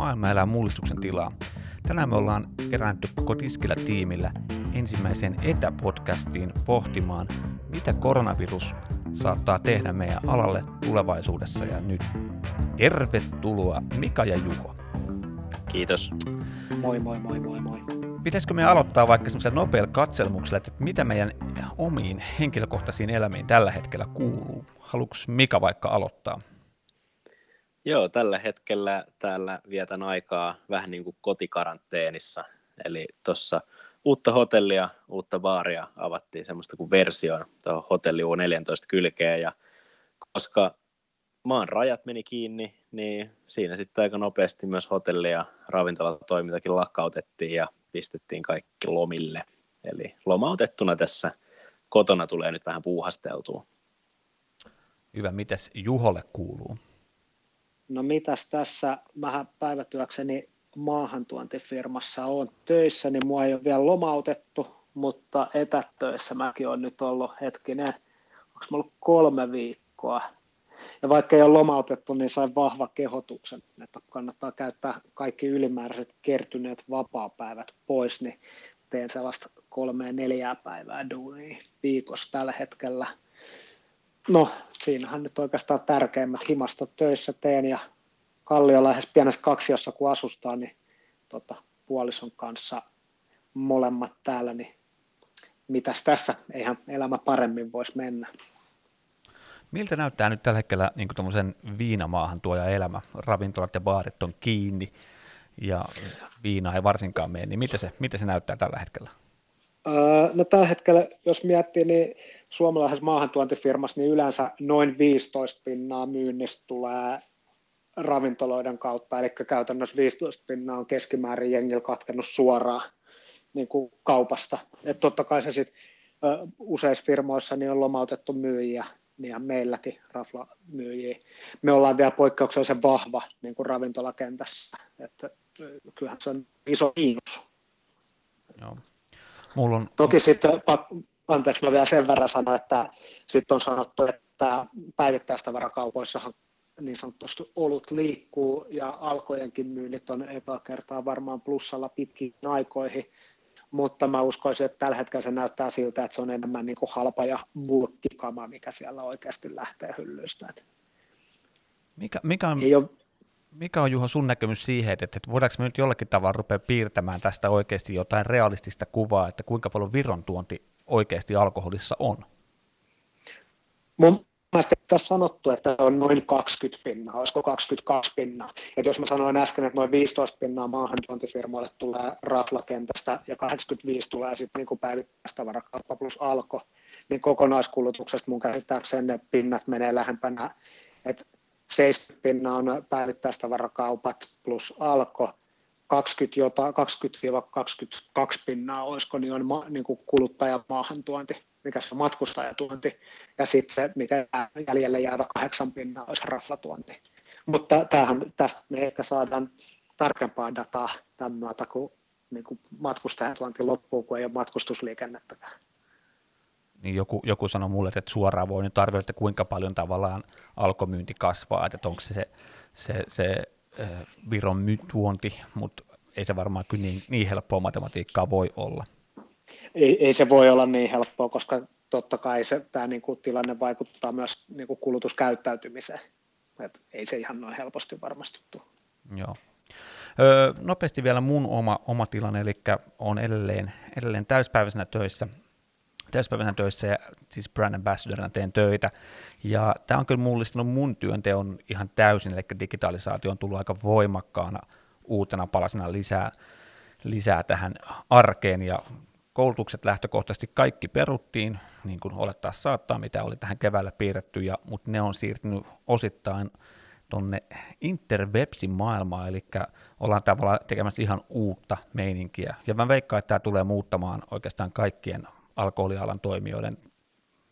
Maailma elää mullistuksen tilaa. Tänään me ollaan keräänty koko Tiskillä tiimillä ensimmäiseen etäpodcastiin pohtimaan, mitä koronavirus saattaa tehdä meidän alalle tulevaisuudessa ja nyt. Tervetuloa Mika ja Juho. Kiitos. Moi moi moi moi moi. Pitäisikö me aloittaa vaikka semmoisella nopealla katselmuksella, että mitä meidän omiin henkilökohtaisiin elämiin tällä hetkellä kuuluu? Haluatko Mika vaikka aloittaa? Joo, tällä hetkellä täällä vietän aikaa vähän niin kuin kotikaranteenissa. Eli tuossa uutta hotellia, uutta baaria avattiin semmoista kuin versioon tuohon hotelli U14 kylkeen. Ja koska maan rajat meni kiinni, niin siinä sitten aika nopeasti myös hotelli ja ravintolatoimintakin lakkautettiin ja pistettiin kaikki lomille. Eli lomautettuna tässä kotona tulee nyt vähän puuhasteltua. Hyvä, mitäs Juholle kuuluu? No mitäs tässä, vähän päivätyökseni maahantuontifirmassa on töissä, niin mua ei ole vielä lomautettu, mutta etätöissä mäkin olen nyt ollut hetkinen, onko mä ollut kolme viikkoa. Ja vaikka ei ole lomautettu, niin sain vahva kehotuksen, että kannattaa käyttää kaikki ylimääräiset kertyneet vapaapäivät pois, niin teen sellaista kolmea neljää päivää duunia viikossa tällä hetkellä – No, siinähän nyt oikeastaan tärkeimmät himastot töissä teen ja Kallio lähes pienessä kaksiossa kun asustaa, niin tota, puolison kanssa molemmat täällä, niin mitäs tässä, eihän elämä paremmin voisi mennä. Miltä näyttää nyt tällä hetkellä niin tuommoisen viinamaahan tuoja elämä? Ravintolat ja baarit on kiinni ja viina ei varsinkaan mene, niin miten se, miten se näyttää tällä hetkellä? No tällä hetkellä, jos miettii, niin suomalaisessa maahantuontifirmassa niin yleensä noin 15 pinnaa myynnistä tulee ravintoloiden kautta, eli käytännössä 15 pinnaa on keskimäärin jengillä katkennut suoraan niin kuin kaupasta. Et totta kai se sitten useissa firmoissa niin on lomautettu myyjiä, niin ihan meilläkin raflamyyjiä. Me ollaan vielä poikkeuksellisen vahva niin kuin ravintolakentässä, että kyllähän se on iso miinus. Joo. Mulla on... Toki sitten, anteeksi mä vielä sen verran sanon, että sitten on sanottu, että päivittäistavarakaupoissahan niin sanotusti olut liikkuu ja alkojenkin myynnit on epäkertaa varmaan plussalla pitkiin aikoihin, mutta mä uskoisin, että tällä hetkellä se näyttää siltä, että se on enemmän niin kuin halpa ja bulkkikama, mikä siellä oikeasti lähtee hyllystä. Mikä, mikä on... Ei ole, mikä on Juho sun näkemys siihen, että, voidaanko me nyt jollakin tavalla rupea piirtämään tästä oikeasti jotain realistista kuvaa, että kuinka paljon Viron tuonti oikeasti alkoholissa on? Mun mielestä tässä sanottu, että on noin 20 pinnaa, olisiko 22 pinnaa. Et jos mä sanoin äsken, että noin 15 pinnaa maahantuontifirmoille tulee raflakentästä ja 85 tulee sitten niin päivittäistavarakauppa plus alko, niin kokonaiskulutuksesta mun käsittääkseni ne pinnat menee lähempänä, että 70 pinnaa on päivittäistavarakaupat plus alko, 20 jota, 20-22 pinnaa, olisiko, niin on ma, niin kuin kuluttajamaahantuonti, mikä se on matkustajatuonti, ja sitten se, mikä jäljelle jäävä kahdeksan pinnaa, olisi raflatuonti. Mutta tämähän, tästä me ehkä saadaan tarkempaa dataa tämän myötä, kun niin kuin matkustajatuonti loppuu, kun ei ole matkustusliikennettäkään niin joku, joku sanoi mulle, että suoraan voi nyt arvioida, että kuinka paljon tavallaan alkomyynti kasvaa, että onko se se, se, se Viron tuonti, mutta ei se varmaan kyllä niin, niin helppoa matematiikkaa voi olla. Ei, ei se voi olla niin helppoa, koska totta kai se, tämä niin kuin, tilanne vaikuttaa myös niin kuin kulutuskäyttäytymiseen. Et ei se ihan noin helposti varmasti tule. Joo. Öö, nopeasti vielä mun oma, oma tilanne, eli on edelleen, edelleen täyspäiväisenä töissä täyspäivänä töissä ja siis brand ambassadorina teen töitä. Ja tämä on kyllä mullistanut mun työnteon ihan täysin, eli digitalisaatio on tullut aika voimakkaana uutena palasena lisää, lisää tähän arkeen ja koulutukset lähtökohtaisesti kaikki peruttiin, niin kuin olettaa saattaa, mitä oli tähän keväällä piirretty, ja, mutta ne on siirtynyt osittain tuonne interwebsin maailmaan, eli ollaan tavallaan tekemässä ihan uutta meininkiä. Ja mä veikkaan, että tämä tulee muuttamaan oikeastaan kaikkien alkoholialan toimijoiden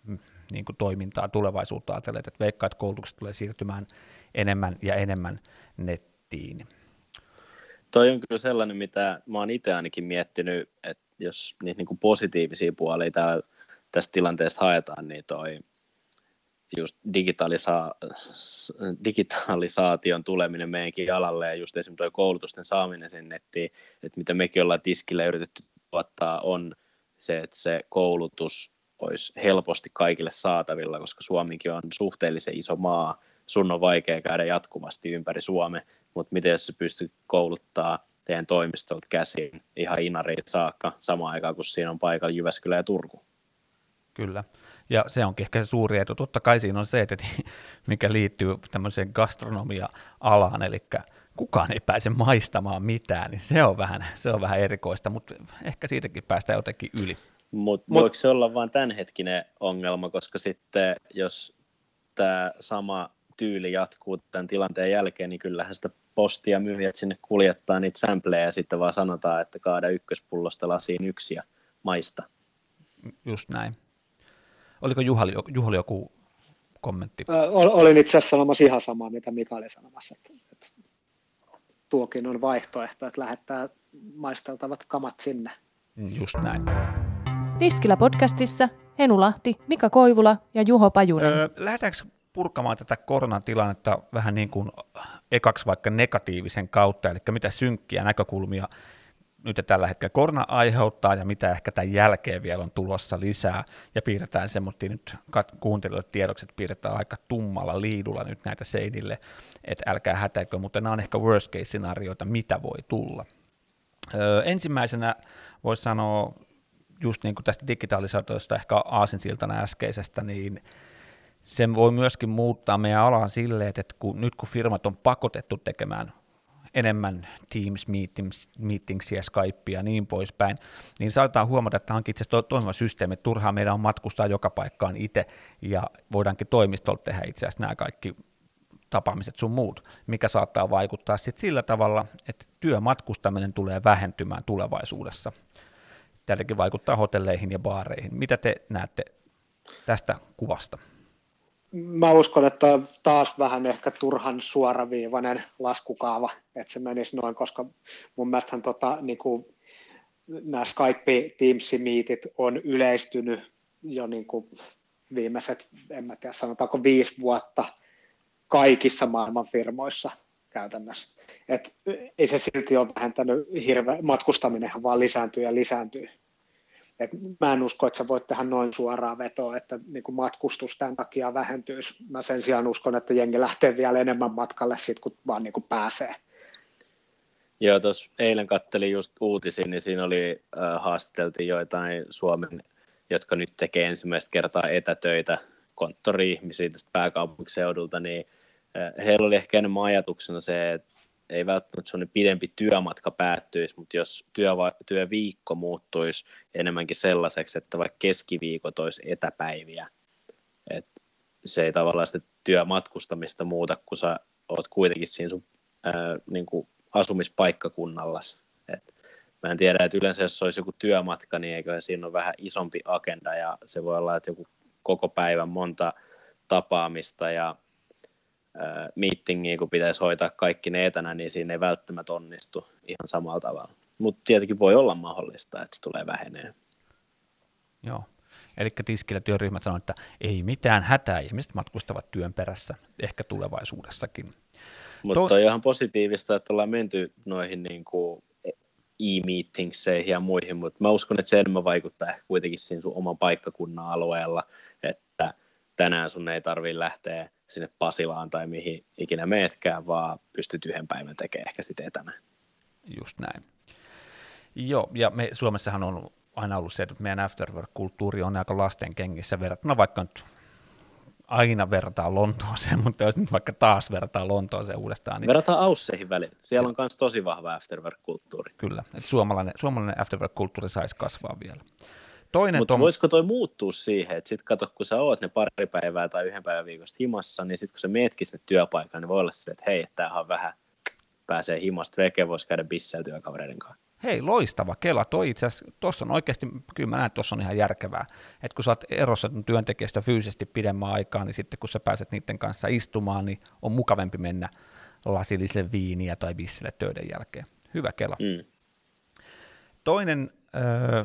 mm, niin kuin toimintaa tulevaisuutta ajatellen, että veikkaa, että koulutukset tulee siirtymään enemmän ja enemmän nettiin. Toi on kyllä sellainen, mitä mä oon itse ainakin miettinyt, että jos niitä niin kuin positiivisia puolia täällä, tästä tilanteesta haetaan, niin toi just digitalisa- digitalisaation tuleminen meidänkin alalle ja just esimerkiksi koulutusten saaminen sinne nettiin, että mitä mekin ollaan tiskille yritetty tuottaa, on se, että se koulutus olisi helposti kaikille saatavilla, koska Suomikin on suhteellisen iso maa, sun on vaikea käydä jatkuvasti ympäri Suomea, mutta miten jos se pystyy kouluttaa teidän toimistolta käsin ihan Inariin saakka samaan aikaan, kun siinä on paikalla Jyväskylä ja Turku. Kyllä, ja se onkin ehkä se suuri etu. Totta kai siinä on se, että mikä liittyy tämmöiseen gastronomia-alaan, eli kukaan ei pääse maistamaan mitään, niin se on vähän, se on vähän erikoista, mutta ehkä siitäkin päästään jotenkin yli. Mutta Mut, voiko se olla vain tämänhetkinen ongelma, koska sitten jos tämä sama tyyli jatkuu tämän tilanteen jälkeen, niin kyllähän sitä postia myyjät sinne kuljettaa niitä sampleja ja sitten vaan sanotaan, että kaada ykköspullosta lasiin yksi ja maista. Just näin. Oliko Juhali, Juhali joku kommentti? olin itse asiassa sanomassa ihan samaa, mitä Mika oli sanomassa. Että, että tuokin on vaihtoehto, että lähettää maisteltavat kamat sinne. Mm, just näin. Tiskillä podcastissa Henu Lahti, Mika Koivula ja Juho Pajunen. Öö, lähdetäänkö purkamaan tätä koronatilannetta vähän niin kuin ekaksi vaikka negatiivisen kautta, eli mitä synkkiä näkökulmia nyt tällä hetkellä korona aiheuttaa ja mitä ehkä tämän jälkeen vielä on tulossa lisää, ja piirretään se, mutta nyt kuuntelijoille tiedokset piirretään aika tummalla liidulla nyt näitä seinille, että älkää hätäikö, mutta nämä on ehkä worst case scenarioita, mitä voi tulla. Öö, ensimmäisenä voisi sanoa, just niin kuin tästä digitalisaatiosta ehkä aasinsiltana äskeisestä, niin se voi myöskin muuttaa meidän alaa silleen, että kun, nyt kun firmat on pakotettu tekemään enemmän Teams meetings, meetingsia, Skypea ja niin poispäin, niin saadaan huomata, että tämä onkin itse asiassa toimiva systeemi, että meidän on matkustaa joka paikkaan itse, ja voidaankin toimistolta tehdä itse asiassa nämä kaikki tapaamiset sun muut, mikä saattaa vaikuttaa sitten sillä tavalla, että työmatkustaminen tulee vähentymään tulevaisuudessa. Tälläkin vaikuttaa hotelleihin ja baareihin. Mitä te näette tästä kuvasta? Mä uskon, että taas vähän ehkä turhan suoraviivainen laskukaava, että se menisi noin, koska mun mielestähän tota, niin kuin, nämä Skype Teams Meetit on yleistynyt jo niin kuin viimeiset, en mä tiedä, sanotaanko viisi vuotta kaikissa maailman firmoissa käytännössä. Et ei se silti ole vähentänyt hirveä, matkustaminenhan vaan lisääntyy ja lisääntyy. Et mä en usko, että sä voit tehdä noin suoraa vetoa, että niin kuin matkustus tämän takia vähentyisi. Mä sen sijaan uskon, että jengi lähtee vielä enemmän matkalle sit, kun vaan niin kuin pääsee. Joo, tuossa eilen kattelin just uutisia, niin siinä oli, äh, haastateltiin joitain Suomen, jotka nyt tekee ensimmäistä kertaa etätöitä konttori-ihmisiä tästä pääkaupunkiseudulta, niin äh, heillä oli ehkä enemmän ajatuksena se, että ei välttämättä sellainen pidempi työmatka päättyisi, mutta jos työ, työviikko muuttuisi enemmänkin sellaiseksi, että vaikka keskiviikot olisi etäpäiviä, että se ei tavallaan sitä työmatkustamista muuta, kun sä oot kuitenkin siinä sun ää, niin kuin asumispaikkakunnallas. Et mä en tiedä, että yleensä jos olisi joku työmatka, niin eikö siinä ole vähän isompi agenda ja se voi olla, että joku koko päivän monta tapaamista ja meetingiä, kun pitäisi hoitaa kaikki ne etänä, niin siinä ei välttämättä onnistu ihan samalla tavalla. Mutta tietenkin voi olla mahdollista, että se tulee vähenee. Joo. Eli tiskillä työryhmät sanoivat, että ei mitään hätää, ihmiset matkustavat työn perässä, ehkä tulevaisuudessakin. Mutta to- on ihan positiivista, että ollaan menty noihin niin kuin e-meetingseihin ja muihin, mutta mä uskon, että se enemmän vaikuttaa ehkä kuitenkin siinä sun oman paikkakunnan alueella, että tänään sun ei tarvitse lähteä sinne Pasilaan tai mihin ikinä meetkään, vaan pystyt yhden päivän tekemään ehkä sitten etänä. Just näin. Joo, ja me Suomessahan on aina ollut se, että meidän afterwork-kulttuuri on aika lasten kengissä verrattuna vaikka nyt aina vertaa Lontooseen, mutta jos nyt vaikka taas vertaa Lontooseen uudestaan. Niin... Verrataan Ausseihin välillä. Siellä on myös tosi vahva afterwork-kulttuuri. Kyllä, että suomalainen, suomalainen afterwork-kulttuuri saisi kasvaa vielä. Toinen Mutta tom... voisiko toi muuttua siihen, että sitten kato, kun sä oot ne pari päivää tai yhden päivän viikosta himassa, niin sitten kun sä mietkin sinne työpaikan, niin voi olla se, että hei, tämähän on vähän, pääsee himasta veke, voisi käydä bissellä työkavereiden kanssa. Hei, loistava Kela. Toi itse asiassa, tuossa on oikeasti, kyllä mä näen, tuossa on ihan järkevää. Että kun sä oot erossa työntekijästä fyysisesti pidemmän aikaa, niin sitten kun sä pääset niiden kanssa istumaan, niin on mukavempi mennä lasillisen viiniä tai bissille töiden jälkeen. Hyvä Kela. Mm. Toinen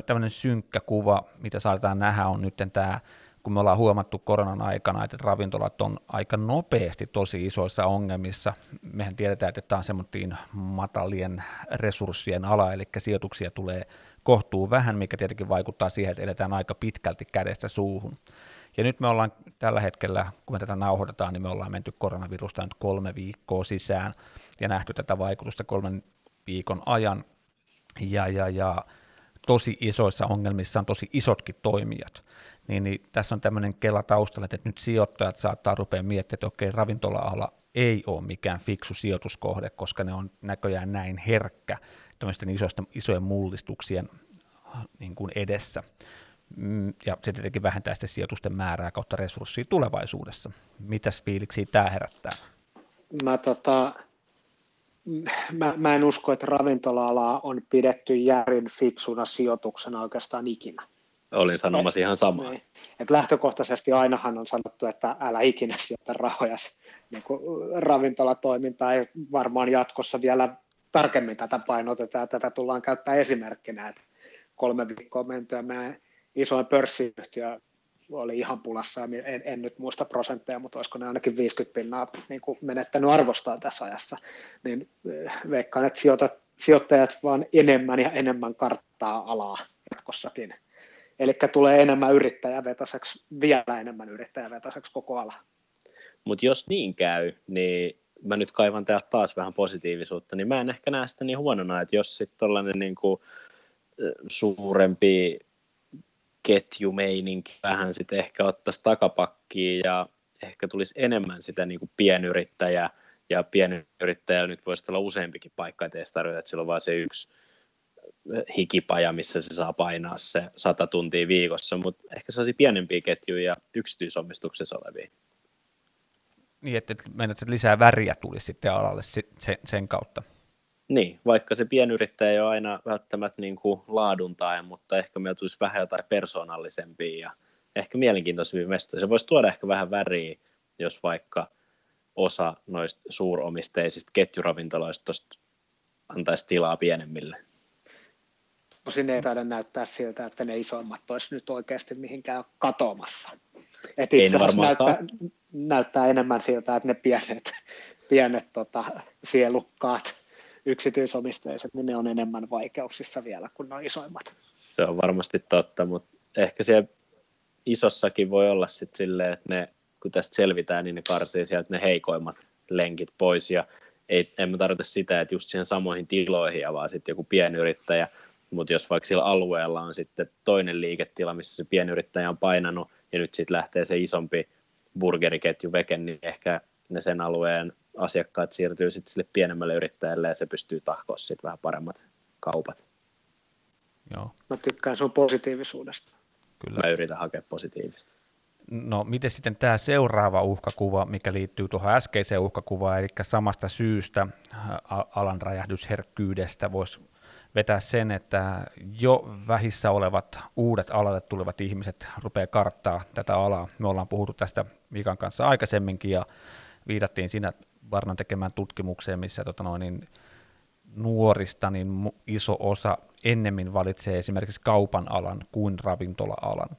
tämmöinen synkkä kuva, mitä saadaan nähdä, on nyt tämä kun me ollaan huomattu koronan aikana, että ravintolat on aika nopeasti tosi isoissa ongelmissa. Mehän tiedetään, että tämä on semmoinen matalien resurssien ala, eli sijoituksia tulee kohtuu vähän, mikä tietenkin vaikuttaa siihen, että eletään aika pitkälti kädestä suuhun. Ja nyt me ollaan tällä hetkellä, kun me tätä nauhoitetaan, niin me ollaan menty koronavirusta nyt kolme viikkoa sisään ja nähty tätä vaikutusta kolmen viikon ajan. Ja, ja, ja tosi isoissa ongelmissa on tosi isotkin toimijat. Niin, niin tässä on tämmöinen kela taustalla, että nyt sijoittajat saattaa rupea miettimään, että okei, ravintola-ala ei ole mikään fiksu sijoituskohde, koska ne on näköjään näin herkkä tämmöisten isoista, isojen mullistuksien niin kuin edessä. Mm, ja se tietenkin vähentää sitten sijoitusten määrää kautta resurssia tulevaisuudessa. Mitäs fiiliksi tämä herättää? Mä, tota, mä, mä en usko, että ravintola-alaa on pidetty järin fiksuna sijoituksena oikeastaan ikinä. Olin sanomassa ihan samaa. Niin. Et lähtökohtaisesti ainahan on sanottu, että älä ikinä sijoita rahoja niin ravintolatoimintaa ja varmaan jatkossa vielä tarkemmin tätä painotetaan. Tätä tullaan käyttää esimerkkinä, että kolme viikkoa mentyä meidän isoin pörssiyhtiö oli ihan pulassa, en, en nyt muista prosentteja, mutta olisiko ne ainakin 50 pinnaa niin kuin menettänyt arvostaa tässä ajassa, niin eh, veikkaan, että sijoitat, sijoittajat vaan enemmän ja enemmän karttaa alaa jatkossakin. Eli tulee enemmän yrittäjävetoiseksi, vielä enemmän yrittäjävetoiseksi koko ala. Mutta jos niin käy, niin mä nyt kaivan täältä taas vähän positiivisuutta, niin mä en ehkä näe sitä niin huonona, että jos sitten tällainen niin kuin, suurempi ketjumeininki vähän sitten ehkä ottaisi takapakkiin ja ehkä tulisi enemmän sitä niin kuin pienyrittäjää, ja pienyrittäjällä nyt voisi olla useampikin paikka, ettei tarvitse, että sillä on vain se yksi hikipaja, missä se saa painaa se sata tuntia viikossa, mutta ehkä se olisi pienempiä ketjuja ja yksityisomistuksessa olevia. Niin, että meinaat, että lisää väriä tulisi sitten alalle sen, sen kautta. Niin, vaikka se pienyrittäjä ei ole aina välttämättä niin kuin laaduntae, mutta ehkä meillä tulisi vähän jotain persoonallisempia ja ehkä mielenkiintoisempia mestoja. Se voisi tuoda ehkä vähän väriä, jos vaikka osa noista suuromisteisista ketjuravintoloista antaisi tilaa pienemmille. Tosin ei taida näyttää siltä, että ne isommat olisi nyt oikeasti mihinkään katoamassa. Et itse asiassa näyttää, näyttää enemmän siltä, että ne pienet, pienet tota, sielukkaat yksityisomisteiset, niin ne on enemmän vaikeuksissa vielä kuin nuo isoimmat. Se on varmasti totta, mutta ehkä siellä isossakin voi olla sitten silleen, että ne, kun tästä selvitään, niin ne karsii sieltä ne heikoimmat lenkit pois ja ei, en mä tarkoita sitä, että just siihen samoihin tiloihin, vaan sitten joku pienyrittäjä, mutta jos vaikka sillä alueella on sitten toinen liiketila, missä se pienyrittäjä on painanut ja nyt sitten lähtee se isompi burgeriketju veke, niin ehkä ne sen alueen asiakkaat siirtyy sitten sille pienemmälle yrittäjälle ja se pystyy tahkoa sitten vähän paremmat kaupat. Joo. Mä tykkään sun positiivisuudesta. Kyllä. Mä yritän hakea positiivista. No miten sitten tämä seuraava uhkakuva, mikä liittyy tuohon äskeiseen uhkakuvaan, eli samasta syystä alan räjähdysherkkyydestä voisi vetää sen, että jo vähissä olevat uudet alalle tulevat ihmiset rupeaa karttaa tätä alaa. Me ollaan puhuttu tästä Mikan kanssa aikaisemminkin ja viitattiin siinä Varnan tekemään tutkimukseen, missä tota noin, niin nuorista niin iso osa ennemmin valitsee esimerkiksi kaupan alan kuin ravintola-alan.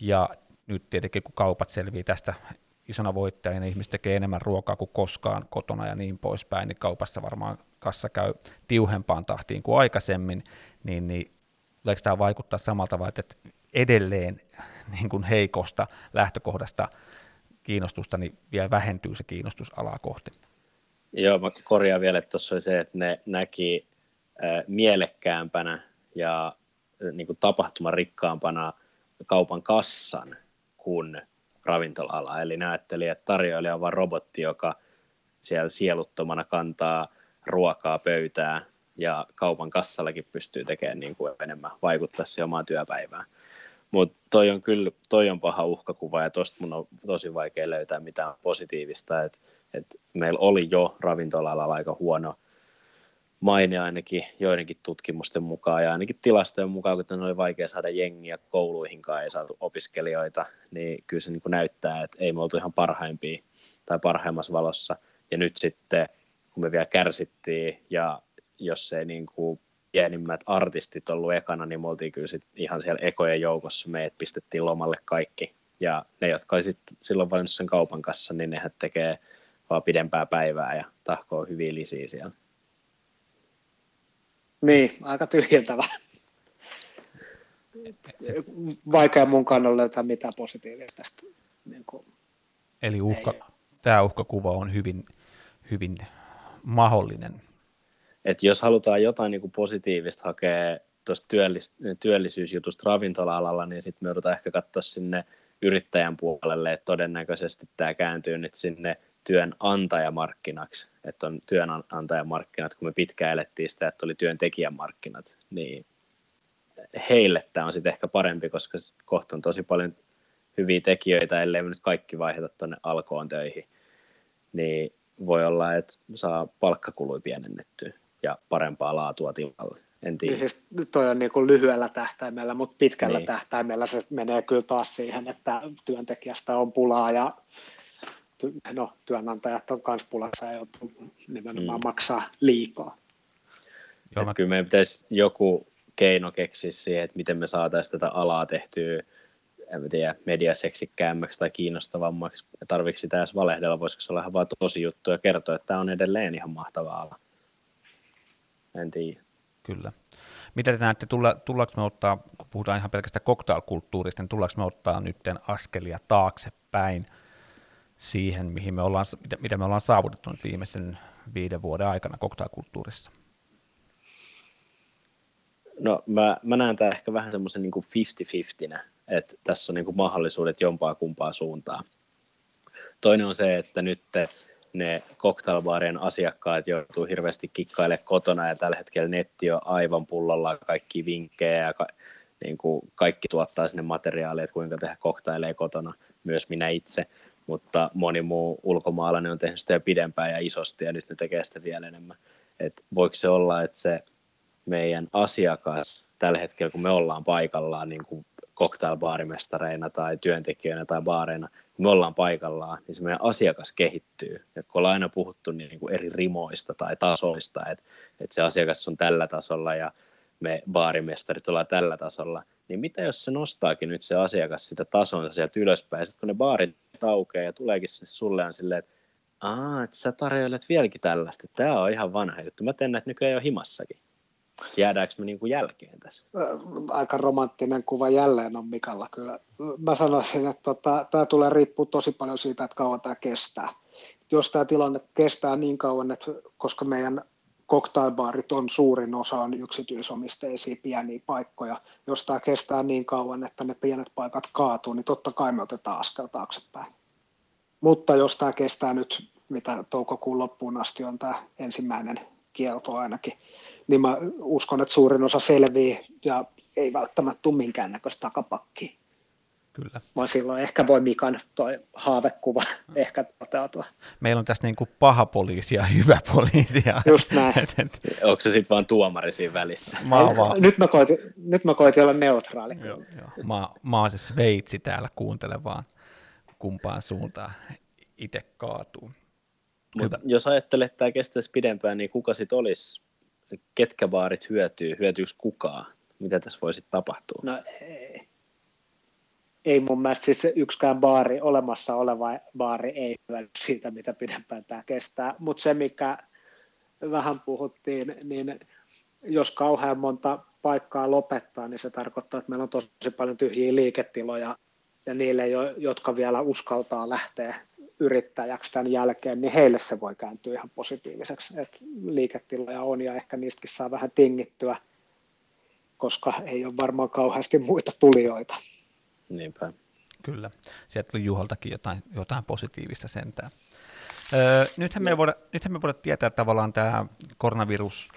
Ja nyt tietenkin kun kaupat selvii tästä isona voittajana, niin ihmiset tekee enemmän ruokaa kuin koskaan kotona ja niin poispäin, niin kaupassa varmaan kassa käy tiuhempaan tahtiin kuin aikaisemmin, niin, niin tuleeko tämä vaikuttaa samalta tavalla, että edelleen niin kuin heikosta lähtökohdasta kiinnostusta, niin vielä vähentyy se kiinnostus alaa kohti. Joo, mä korjaan vielä, että tuossa oli se, että ne näki äh, mielekkäämpänä ja äh, niin kuin tapahtumarikkaampana kaupan kassan kuin ravintola-ala. Eli ne että tarjoilija on vain robotti, joka siellä sieluttomana kantaa ruokaa pöytää ja kaupan kassallakin pystyy tekemään niin kuin enemmän, vaikuttaa siihen omaan työpäivään. Mutta toi on kyllä, toi on paha uhkakuva ja tosta mun on tosi vaikea löytää mitään positiivista, että et meillä oli jo ravintola aika huono maine ainakin joidenkin tutkimusten mukaan ja ainakin tilastojen mukaan, kun oli vaikea saada jengiä kouluihinkaan, ei saatu opiskelijoita, niin kyllä se niin kuin näyttää, että ei me oltu ihan parhaimpia tai parhaimmassa valossa. Ja nyt sitten, kun me vielä kärsittiin ja jos ei niin kuin pienimmät artistit ollut ekana, niin me oltiin kyllä sit ihan siellä ekojen joukossa, meidät pistettiin lomalle kaikki Ja ne, jotka oli sit silloin valinnut sen kaupan kanssa, niin nehän tekee vaan pidempää päivää ja tahkoo hyviä lisiä siellä. Niin, aika tyhjentävä. Vaikea mun kannalta löytää mitään positiivista tästä. Niin kuin, Eli uhka, tämä uhkakuva on hyvin, hyvin mahdollinen. Et jos halutaan jotain niin kuin positiivista hakea tuosta työllis, työllisyysjutusta ravintola-alalla, niin sitten me joudutaan ehkä katsoa sinne yrittäjän puolelle, että todennäköisesti tämä kääntyy nyt sinne työnantajamarkkinaksi, että on työnantajamarkkinat, kun me pitkään elettiin sitä, että oli työntekijämarkkinat, niin heille tämä on sitten ehkä parempi, koska kohta on tosi paljon hyviä tekijöitä, ellei me nyt kaikki vaiheta tuonne alkoon töihin, niin voi olla, että saa palkkakului pienennettyä ja parempaa laatua tilalle. En tiedä. Niin siis toi on niin kuin lyhyellä tähtäimellä, mutta pitkällä niin. tähtäimellä se menee kyllä taas siihen, että työntekijästä on pulaa ja no, työnantajat on myös pulassa ja joutuu nimenomaan mm. maksaa liikaa. Joo, mä... Kyllä meidän pitäisi joku keino keksiä siihen, että miten me saataisiin tätä alaa tehtyä en tiedä, mediaseksikkäämmäksi tai kiinnostavammaksi. Tarvitsi sitä edes valehdella, voisiko se olla ihan vaan tosi juttu ja kertoa, että tämä on edelleen ihan mahtava ala. En tiedä. Kyllä. Mitä te näette, tulla, tullaanko me ottaa, kun puhutaan ihan pelkästään cocktailkulttuurista, niin tullaanko me ottaa nyt askelia taaksepäin siihen, mihin me ollaan, mitä, mitä me ollaan saavutettu nyt viimeisen viiden vuoden aikana cocktailkulttuurissa? No mä, mä näen tämä ehkä vähän semmoisen niin 50-50, että tässä on niin kuin mahdollisuudet jompaa kumpaa suuntaan. Toinen on se, että nyt ne cocktailbaarien asiakkaat joutuu hirveästi kikkailemaan kotona ja tällä hetkellä netti on aivan pullolla kaikki vinkkejä ja ka, niin kuin kaikki tuottaa sinne materiaalia, että kuinka tehdä koktaileja kotona, myös minä itse, mutta moni muu ulkomaalainen on tehnyt sitä jo pidempään ja isosti ja nyt ne tekee sitä vielä enemmän. Et voiko se olla, että se meidän asiakas tällä hetkellä, kun me ollaan paikallaan niin kuin cocktailbaarimestareina tai työntekijöinä tai baareina, me ollaan paikallaan, niin se meidän asiakas kehittyy. Et kun ollaan aina puhuttu niin, niin kuin eri rimoista tai tasoista, että, että se asiakas on tällä tasolla ja me baarimestarit ollaan tällä tasolla, niin mitä jos se nostaakin nyt se asiakas sitä tasonsa sieltä ylöspäin, sitten kun ne baarit aukeaa ja tuleekin sinne sulle on silleen, että Aa, että sä tarjoilet vieläkin tällaista. Tämä on ihan vanha juttu. Mä teen näitä nykyään jo himassakin. Jäädäänkö me niin kuin jälkeen tässä? Aika romanttinen kuva jälleen on Mikalla kyllä. Mä sanoisin, että tota, tämä tulee riippua tosi paljon siitä, että kauan tämä kestää. Jos tämä tilanne kestää niin kauan, että koska meidän cocktailbaarit on suurin osa on yksityisomisteisia pieniä paikkoja. Jos tämä kestää niin kauan, että ne pienet paikat kaatuu, niin totta kai me otetaan askel taaksepäin. Mutta jos tämä kestää nyt, mitä toukokuun loppuun asti on tämä ensimmäinen kielto ainakin, niin mä uskon, että suurin osa selvii ja ei välttämättä tule minkäännäköistä takapakkia. Kyllä. Vaan silloin ehkä voi Mikan toi haavekuva ehkä toteutua. Meillä on tässä niin kuin paha poliisi ja hyvä poliisi. Just näin. Onko se sitten vaan tuomari siinä välissä? Mä vaan... nyt, mä koitin, nyt mä koitin olla neutraali. Joo, joo. Mä, mä oon se Sveitsi täällä, kuuntele vaan kumpaan suuntaan itse kaatuu. Mutta jos ajattelet, että tämä kestäisi pidempään, niin kuka sitten olisi ketkä baarit hyötyy, hyötyykö kukaan? Mitä tässä voisi tapahtua? No ei. Ei mun mielestä siis yksikään baari, olemassa oleva baari ei hyödy siitä, mitä pidempään tämä kestää. Mutta se, mikä vähän puhuttiin, niin jos kauhean monta paikkaa lopettaa, niin se tarkoittaa, että meillä on tosi paljon tyhjiä liiketiloja ja niille, jotka vielä uskaltaa lähteä yrittäjäksi tämän jälkeen, niin heille se voi kääntyä ihan positiiviseksi, että liiketiloja on ja ehkä niistäkin saa vähän tingittyä, koska ei ole varmaan kauheasti muita tulijoita. Niinpä. Kyllä, sieltä tuli Juholtakin jotain, jotain positiivista sentään. Öö, nythän, me voida, nythän me voida tietää tavallaan tämä koronavirus,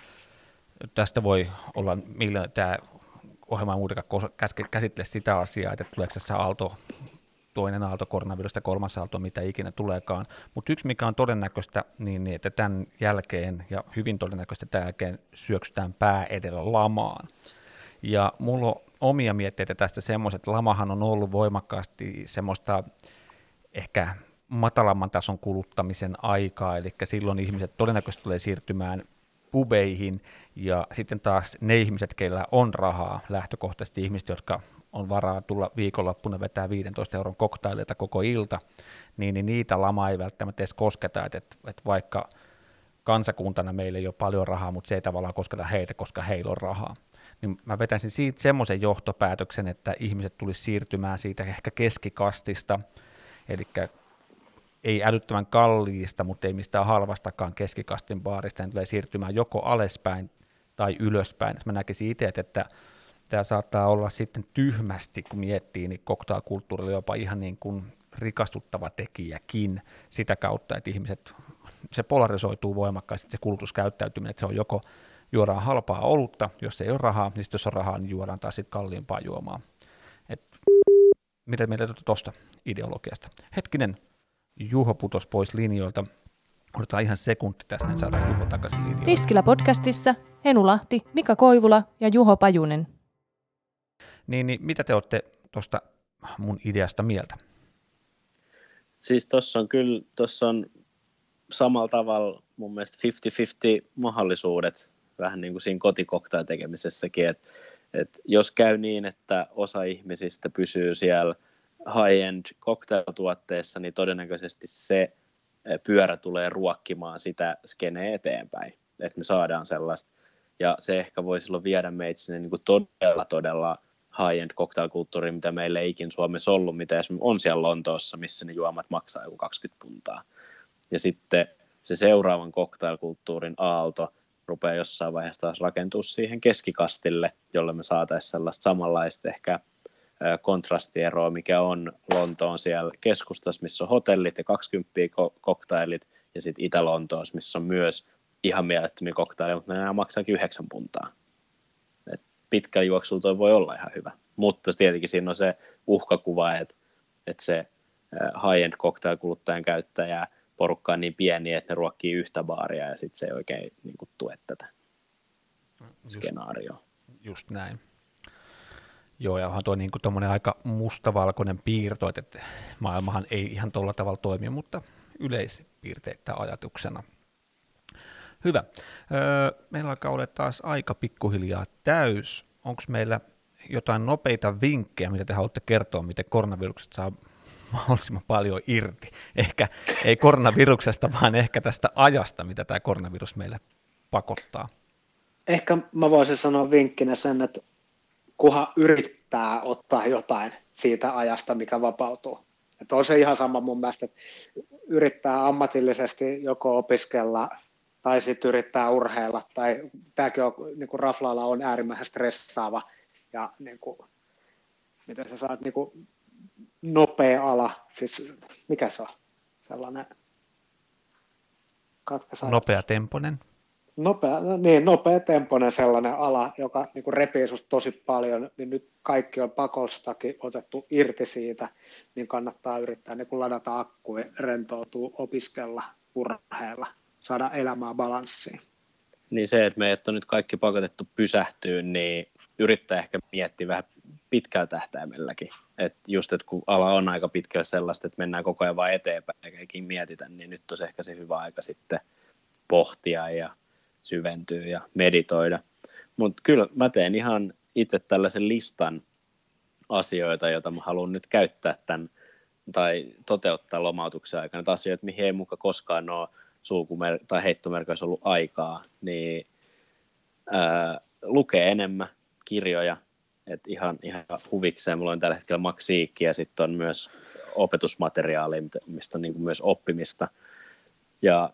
tästä voi olla, millä tämä ohjelma muutenkaan käsittele sitä asiaa, että tuleeko tässä aalto toinen aalto koronavirusta, kolmas aalto, mitä ikinä tuleekaan. Mutta yksi, mikä on todennäköistä, niin, niin että tämän jälkeen, ja hyvin todennäköistä tämän jälkeen, syöksytään pää edellä lamaan. Ja mulla on omia mietteitä tästä semmoista, että lamahan on ollut voimakkaasti semmoista ehkä matalamman tason kuluttamisen aikaa, eli silloin ihmiset todennäköisesti tulee siirtymään pubeihin, ja sitten taas ne ihmiset, keillä on rahaa, lähtökohtaisesti ihmiset, jotka on varaa tulla viikonloppuna vetää 15 euron koktaileita koko ilta, niin, niin niitä lama ei välttämättä edes kosketa, että, että, vaikka kansakuntana meillä ei ole paljon rahaa, mutta se ei tavallaan kosketa heitä, koska heillä on rahaa. Niin mä vetäisin siitä semmoisen johtopäätöksen, että ihmiset tulisi siirtymään siitä ehkä keskikastista, eli ei älyttömän kalliista, mutta ei mistään halvastakaan keskikastin baarista, niin tulee siirtymään joko alaspäin tai ylöspäin. Mä näkisin itse, että tämä saattaa olla sitten tyhmästi, kun miettii, niin cocktailkulttuurilla jopa ihan niin kuin rikastuttava tekijäkin sitä kautta, että ihmiset, se polarisoituu voimakkaasti se kulutuskäyttäytyminen, että se on joko juodaan halpaa olutta, jos ei ole rahaa, niin jos on rahaa, niin juodaan taas sitten kalliimpaa juomaa. Et, mitä mieltä tuosta ideologiasta? Hetkinen, Juho putos pois linjoilta. Odotetaan ihan sekunti tästä, niin saadaan Juho takaisin linjoille. Tiskillä podcastissa Henu Lahti, Mika Koivula ja Juho Pajunen. Niin, niin mitä te olette tuosta mun ideasta mieltä? Siis tuossa on kyllä, tuossa on samalla tavalla mun mielestä 50-50 mahdollisuudet vähän niin kuin siinä kotikoktaan tekemisessäkin, että et jos käy niin, että osa ihmisistä pysyy siellä high-end cocktail-tuotteessa, niin todennäköisesti se eh, pyörä tulee ruokkimaan sitä skeneä eteenpäin, että me saadaan sellaista. Ja se ehkä voi silloin viedä meitä sinne niin kuin todella, todella high-end cocktail-kulttuuriin, mitä meillä ei ikin Suomessa ollut, mitä esimerkiksi on siellä Lontoossa, missä ne juomat maksaa joku 20 puntaa. Ja sitten se seuraavan cocktail-kulttuurin aalto rupeaa jossain vaiheessa taas rakentua siihen keskikastille, jolle me saataisiin sellaista samanlaista ehkä kontrastieroa, mikä on Lontoon siellä keskustassa, missä on hotellit ja 20 koktailit, ja sitten Itä-Lontoossa, missä on myös ihan mielettömiä koktaileja, mutta ne maksaakin 9 puntaa. Et pitkä juoksulla toi voi olla ihan hyvä. Mutta tietenkin siinä on se uhkakuva, että, että se high-end cocktail-kuluttajan käyttäjä porukka on niin pieni, että ne ruokkii yhtä baaria ja sitten se ei oikein niin kuin, tue tätä just, skenaarioa. Just näin. Joo, ja onhan tuo niin kuin aika mustavalkoinen piirto, että maailmahan ei ihan tuolla tavalla toimi, mutta yleispiirteitä ajatuksena. Hyvä. Öö, meillä alkaa olla taas aika pikkuhiljaa täys. Onko meillä jotain nopeita vinkkejä, mitä te haluatte kertoa, miten koronavirukset saa mahdollisimman paljon irti? Ehkä ei koronaviruksesta, vaan ehkä tästä ajasta, mitä tämä koronavirus meille pakottaa. Ehkä mä voisin sanoa vinkkinä sen, että kunhan yrittää ottaa jotain siitä ajasta, mikä vapautuu. Että on se ihan sama mun mielestä, että yrittää ammatillisesti joko opiskella tai sitten yrittää urheilla, tai tämäkin on, niin kuin raflailla on äärimmäisen stressaava, ja niin kuin, miten sä saat niin kuin, nopea ala, siis mikä se on, sellainen, Nopea temponen. Nopea, no niin, nopea tempoinen sellainen ala, joka niin kuin repii susta tosi paljon, niin nyt kaikki on pakostakin otettu irti siitä, niin kannattaa yrittää niin kuin ladata akkuja, rentoutua, opiskella, urheilla, saada elämää balanssiin. Niin se, että meidät on nyt kaikki pakotettu pysähtyä, niin yrittää ehkä miettiä vähän pitkällä tähtäimelläkin. Et just, että kun ala on aika pitkällä sellaista, että mennään koko ajan vain eteenpäin eikä mietitä, niin nyt on ehkä se hyvä aika sitten pohtia ja syventyä ja meditoida. Mutta kyllä mä teen ihan itse tällaisen listan asioita, joita mä haluan nyt käyttää tämän tai toteuttaa lomautuksen aikana. Asioita, mihin ei muka koskaan ole sulkumer- tai heittomerkissä ollut aikaa, niin ää, lukee enemmän kirjoja, että ihan, ihan huvikseen. Mulla on tällä hetkellä maksiikki ja sitten on myös opetusmateriaali, mistä on niin kuin myös oppimista. Ja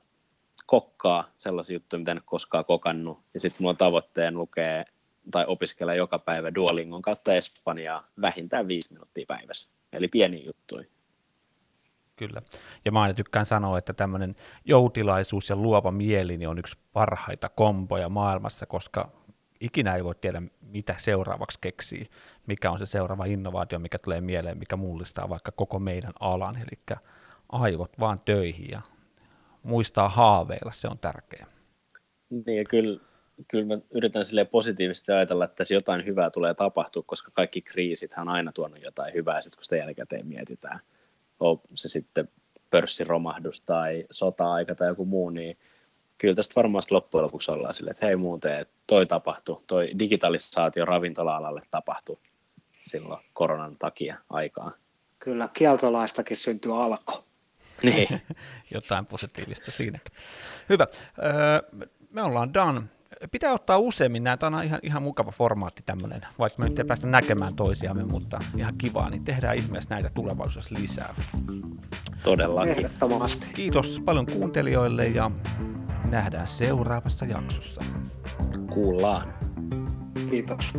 kokkaa sellaisia juttuja, mitä en ole koskaan kokannut. Ja sitten mulla on tavoitteen lukea tai opiskella joka päivä Duolingon kautta Espanjaa vähintään viisi minuuttia päivässä. Eli pieni juttu. Kyllä. Ja mä aina tykkään sanoa, että tämmöinen joutilaisuus ja luova mieli niin on yksi parhaita komboja maailmassa, koska ikinä ei voi tiedä, mitä seuraavaksi keksii, mikä on se seuraava innovaatio, mikä tulee mieleen, mikä mullistaa vaikka koko meidän alan, eli aivot vaan töihin ja muistaa haaveilla, se on tärkeää. Niin ja kyllä, kyllä mä yritän sille positiivisesti ajatella, että tässä jotain hyvää tulee tapahtua, koska kaikki kriisit on aina tuonut jotain hyvää, sit kun sitä jälkikäteen mietitään. On se sitten pörssiromahdus tai sota-aika tai joku muu, niin kyllä tästä varmasti loppujen lopuksi ollaan silleen, että hei muuten, toi tapahtui, toi digitalisaatio ravintola-alalle tapahtui. silloin koronan takia aikaa. Kyllä, kieltolaistakin syntyy alko. Niin. Jotain positiivista siinäkin. Hyvä. Öö, me ollaan done. Pitää ottaa useammin näitä, tämä on ihan, ihan mukava formaatti tämmöinen, vaikka me nyt ei päästä näkemään toisiamme, mutta ihan kivaa, niin tehdään ihmeessä näitä tulevaisuudessa lisää. Todellakin. Ehdottomasti. Kiitos paljon kuuntelijoille ja nähdään seuraavassa jaksossa. Kuullaan. Kiitos.